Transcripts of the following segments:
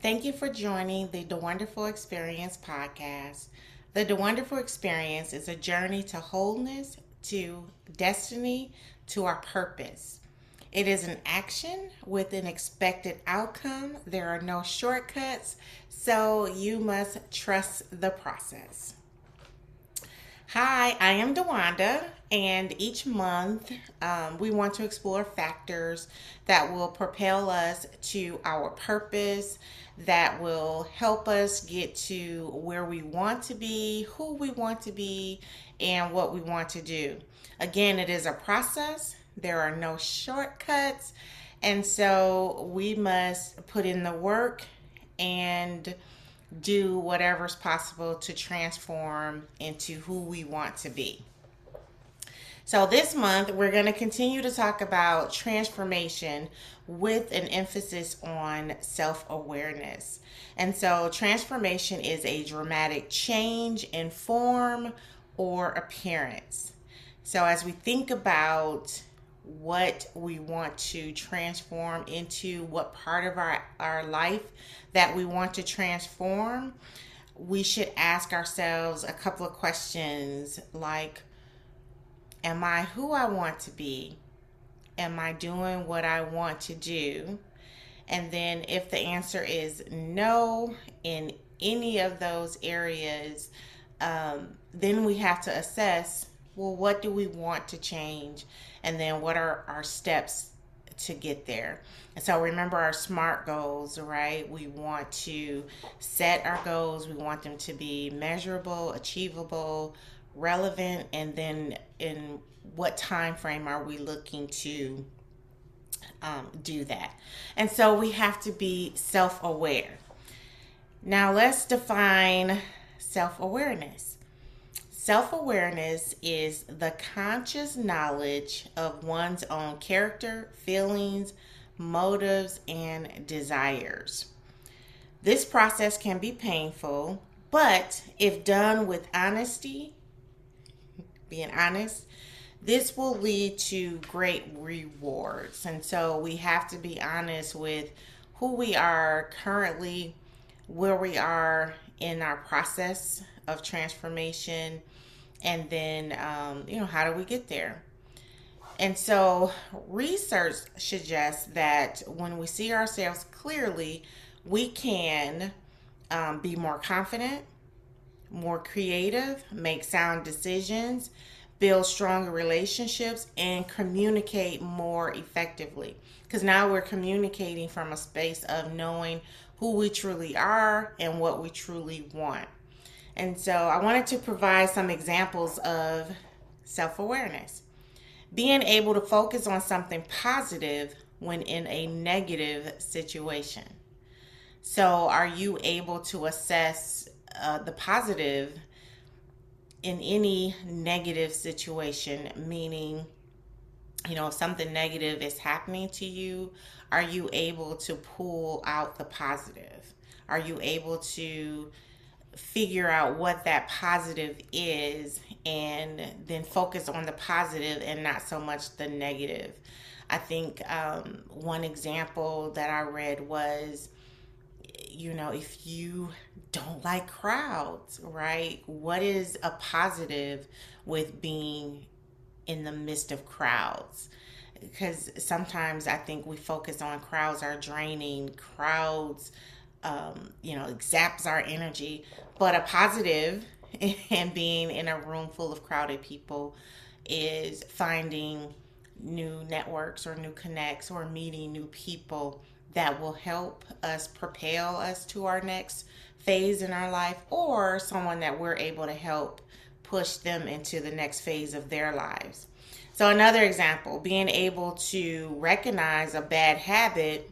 Thank you for joining the The Wonderful Experience podcast. The The Wonderful Experience is a journey to wholeness, to destiny, to our purpose. It is an action with an expected outcome. There are no shortcuts, so you must trust the process. Hi, I am DeWanda, and each month um, we want to explore factors that will propel us to our purpose, that will help us get to where we want to be, who we want to be, and what we want to do. Again, it is a process, there are no shortcuts, and so we must put in the work and do whatever's possible to transform into who we want to be. So, this month we're going to continue to talk about transformation with an emphasis on self awareness. And so, transformation is a dramatic change in form or appearance. So, as we think about what we want to transform into, what part of our, our life that we want to transform, we should ask ourselves a couple of questions like Am I who I want to be? Am I doing what I want to do? And then, if the answer is no in any of those areas, um, then we have to assess well, what do we want to change? And then, what are our steps to get there. And so remember our SMART goals, right? We want to set our goals, we want them to be measurable, achievable, relevant, and then in what time frame are we looking to um, do that? And so we have to be self aware. Now let's define self awareness. Self awareness is the conscious knowledge of one's own character, feelings, motives, and desires. This process can be painful, but if done with honesty, being honest, this will lead to great rewards. And so we have to be honest with who we are currently, where we are in our process of transformation, and then um, you know how do we get there and so research suggests that when we see ourselves clearly we can um, be more confident more creative make sound decisions build stronger relationships and communicate more effectively because now we're communicating from a space of knowing who we truly are and what we truly want and so I wanted to provide some examples of self awareness. Being able to focus on something positive when in a negative situation. So, are you able to assess uh, the positive in any negative situation? Meaning, you know, if something negative is happening to you, are you able to pull out the positive? Are you able to figure out what that positive is and then focus on the positive and not so much the negative. I think um, one example that I read was, you know, if you don't like crowds, right? What is a positive with being in the midst of crowds? Because sometimes I think we focus on crowds are draining, crowds um, you know, zaps our energy. But a positive and being in a room full of crowded people is finding new networks or new connects or meeting new people that will help us propel us to our next phase in our life or someone that we're able to help push them into the next phase of their lives. So, another example being able to recognize a bad habit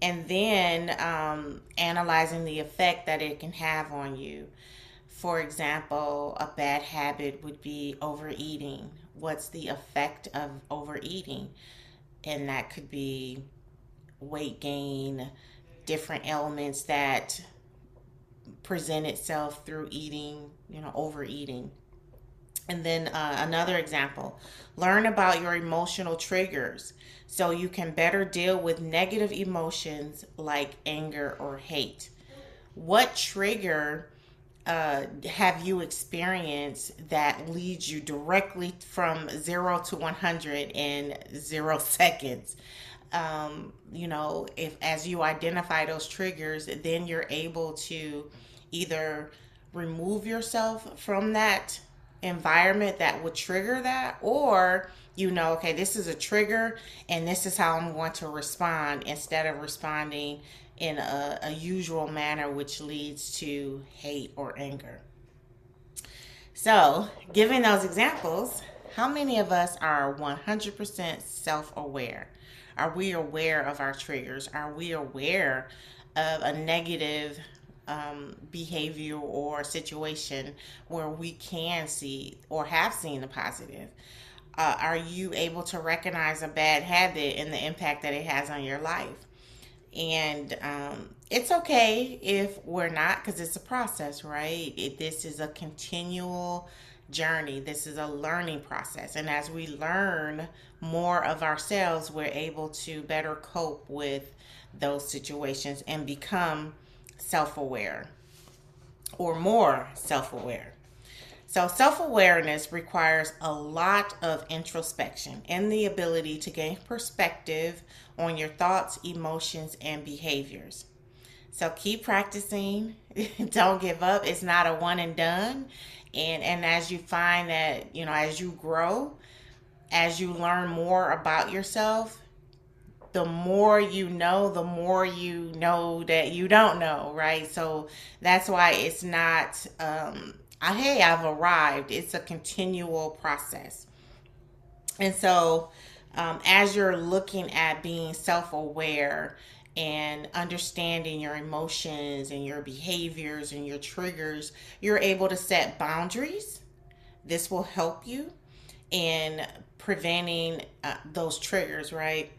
and then um, analyzing the effect that it can have on you. For example, a bad habit would be overeating. What's the effect of overeating? And that could be weight gain, different elements that present itself through eating, you know, overeating. And then uh, another example learn about your emotional triggers so you can better deal with negative emotions like anger or hate. What trigger uh, have you experienced that leads you directly from zero to 100 in zero seconds? Um, you know, if as you identify those triggers, then you're able to either remove yourself from that environment that would trigger that, or you know, okay, this is a trigger and this is how I'm going to respond instead of responding in a, a usual manner, which leads to hate or anger. So, giving those examples, how many of us are 100% self aware? Are we aware of our triggers? Are we aware of a negative um, behavior or situation where we can see or have seen the positive? Uh, are you able to recognize a bad habit and the impact that it has on your life? And um, it's okay if we're not, because it's a process, right? It, this is a continual journey. This is a learning process. And as we learn more of ourselves, we're able to better cope with those situations and become self aware or more self aware. So, self awareness requires a lot of introspection and the ability to gain perspective on your thoughts, emotions, and behaviors. So, keep practicing. Don't give up. It's not a one and done. And, and as you find that, you know, as you grow, as you learn more about yourself, the more you know, the more you know that you don't know, right? So that's why it's not um, hey, I've arrived. It's a continual process. And so, um, as you're looking at being self aware and understanding your emotions and your behaviors and your triggers, you're able to set boundaries. This will help you in preventing uh, those triggers, right?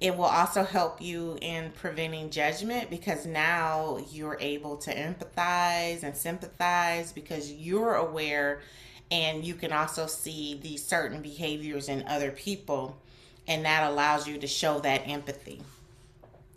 It will also help you in preventing judgment because now you're able to empathize and sympathize because you're aware and you can also see these certain behaviors in other people and that allows you to show that empathy.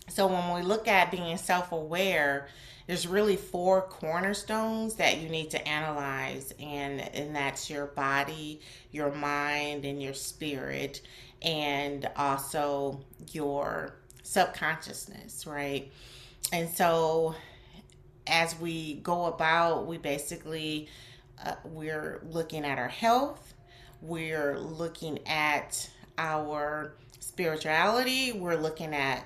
So when we look at being self-aware, there's really four cornerstones that you need to analyze and and that's your body, your mind and your spirit and also your subconsciousness, right? And so as we go about, we basically uh, we're looking at our health, we're looking at our spirituality, we're looking at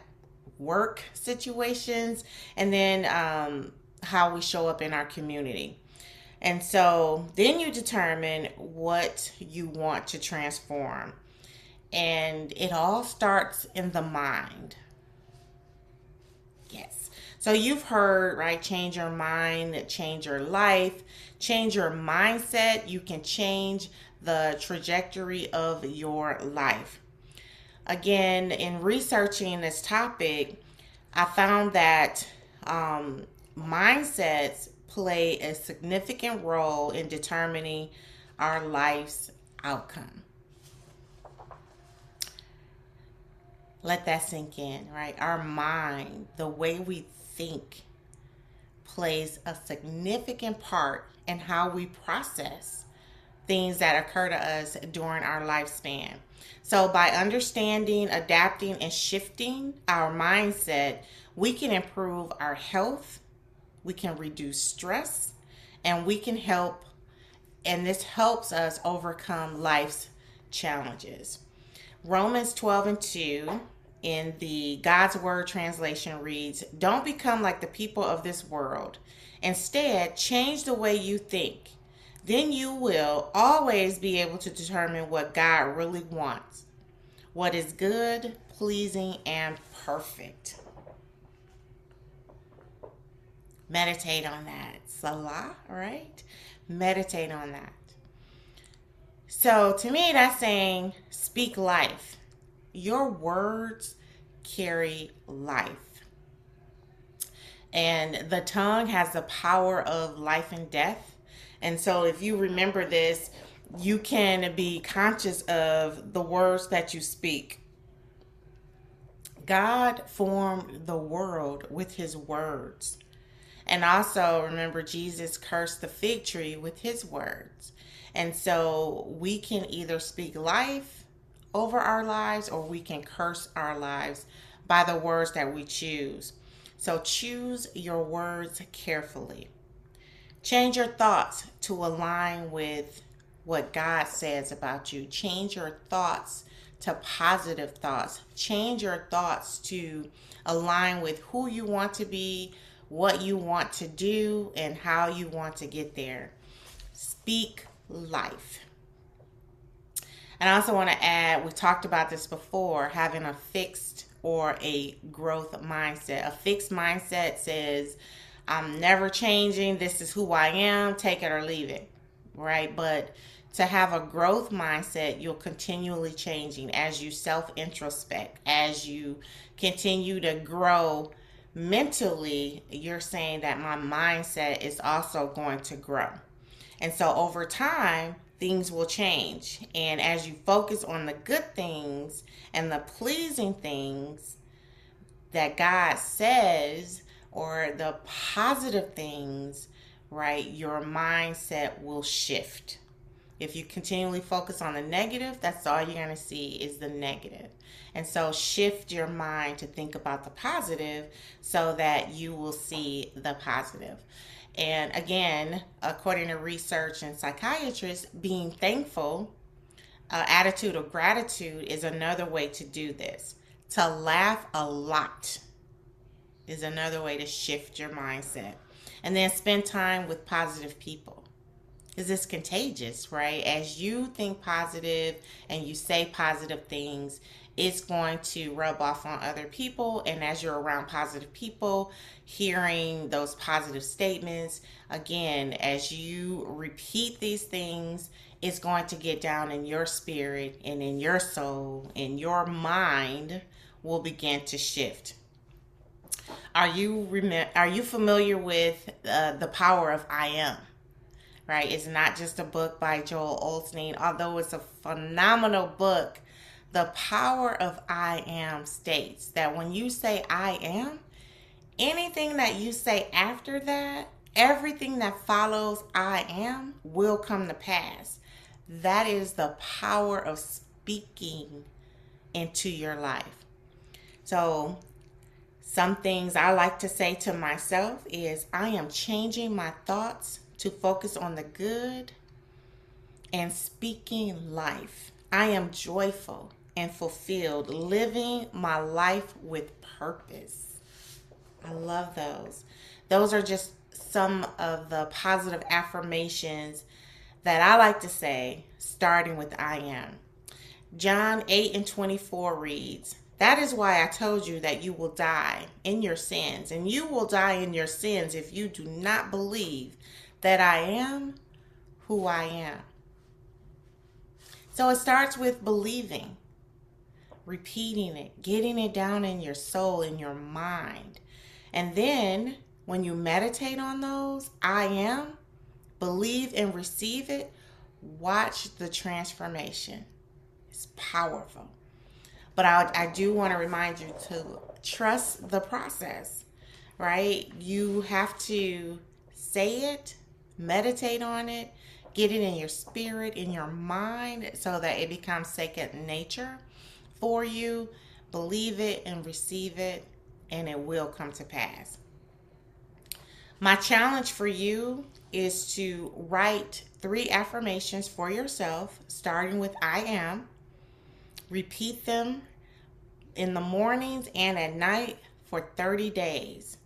work situations, and then um, how we show up in our community. And so then you determine what you want to transform and it all starts in the mind. Yes. So you've heard, right? Change your mind, change your life, change your mindset. You can change the trajectory of your life. Again, in researching this topic, I found that um, mindsets play a significant role in determining our life's outcome. let that sink in, right? Our mind, the way we think, plays a significant part in how we process things that occur to us during our lifespan. So, by understanding, adapting, and shifting our mindset, we can improve our health, we can reduce stress, and we can help, and this helps us overcome life's challenges. Romans 12 and 2 in the God's Word translation reads, Don't become like the people of this world. Instead, change the way you think. Then you will always be able to determine what God really wants, what is good, pleasing, and perfect. Meditate on that. Selah, right? Meditate on that. So to me, that's saying speak life your words carry life. And the tongue has the power of life and death. And so, if you remember this, you can be conscious of the words that you speak. God formed the world with his words. And also remember, Jesus cursed the fig tree with his words. And so we can either speak life over our lives or we can curse our lives by the words that we choose. So choose your words carefully. Change your thoughts to align with what God says about you. Change your thoughts to positive thoughts. Change your thoughts to align with who you want to be, what you want to do, and how you want to get there. Speak life. And I also want to add we talked about this before having a fixed or a growth mindset. A fixed mindset says, I'm never changing. This is who I am. Take it or leave it. Right. But to have a growth mindset, you're continually changing as you self introspect, as you continue to grow mentally. You're saying that my mindset is also going to grow. And so over time, things will change. And as you focus on the good things and the pleasing things that God says, or the positive things, right, your mindset will shift. If you continually focus on the negative, that's all you're going to see is the negative. And so shift your mind to think about the positive so that you will see the positive. And again, according to research and psychiatrists, being thankful, uh, attitude of gratitude is another way to do this. To laugh a lot is another way to shift your mindset. And then spend time with positive people. Is this contagious, right? As you think positive and you say positive things, it's going to rub off on other people. And as you're around positive people, hearing those positive statements, again, as you repeat these things, it's going to get down in your spirit and in your soul, and your mind will begin to shift. Are you rem- are you familiar with uh, the power of I am? Right, it's not just a book by Joel Osteen, although it's a phenomenal book the power of I am states that when you say I am, anything that you say after that, everything that follows I am will come to pass. That is the power of speaking into your life. So, some things I like to say to myself is I am changing my thoughts to focus on the good and speaking life. I am joyful and fulfilled, living my life with purpose. I love those. Those are just some of the positive affirmations that I like to say, starting with I am. John 8 and 24 reads, That is why I told you that you will die in your sins, and you will die in your sins if you do not believe that I am who I am. So it starts with believing repeating it, getting it down in your soul, in your mind. And then when you meditate on those, I am, believe and receive it, watch the transformation. It's powerful. But I, I do want to remind you to trust the process, right? You have to say it, meditate on it, get it in your spirit, in your mind, so that it becomes second nature for you. Believe it and receive it, and it will come to pass. My challenge for you is to write three affirmations for yourself, starting with I am. Repeat them in the mornings and at night for 30 days.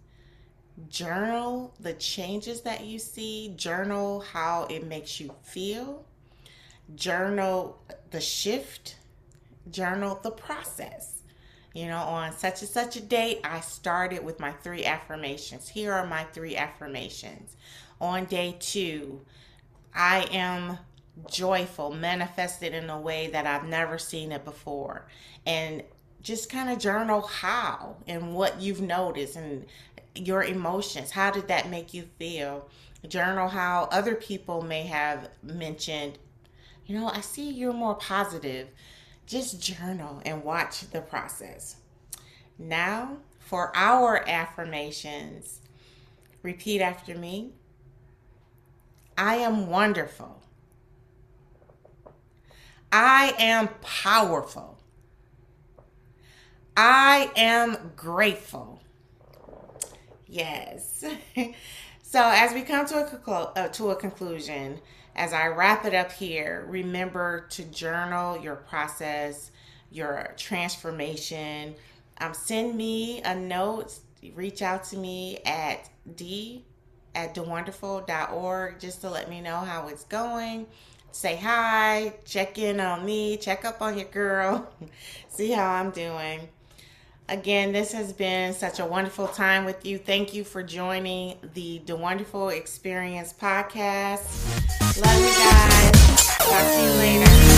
Journal the changes that you see, journal how it makes you feel, journal the shift journal the process. You know, on such and such a date, I started with my three affirmations. Here are my three affirmations. On day two, I am joyful, manifested in a way that I've never seen it before. And just kind of journal how and what you've noticed and your emotions. How did that make you feel? Journal how other people may have mentioned You know, I see you're more positive. Just journal and watch the process. Now, for our affirmations, repeat after me I am wonderful. I am powerful. I am grateful. Yes. so as we come to a conclu- uh, to a conclusion, as I wrap it up here, remember to journal your process, your transformation. Um, send me a note. Reach out to me at d at dewonderful.org just to let me know how it's going. Say hi, check in on me, check up on your girl, see how I'm doing. Again, this has been such a wonderful time with you. Thank you for joining the The Wonderful Experience podcast. Love you guys. Talk to you later.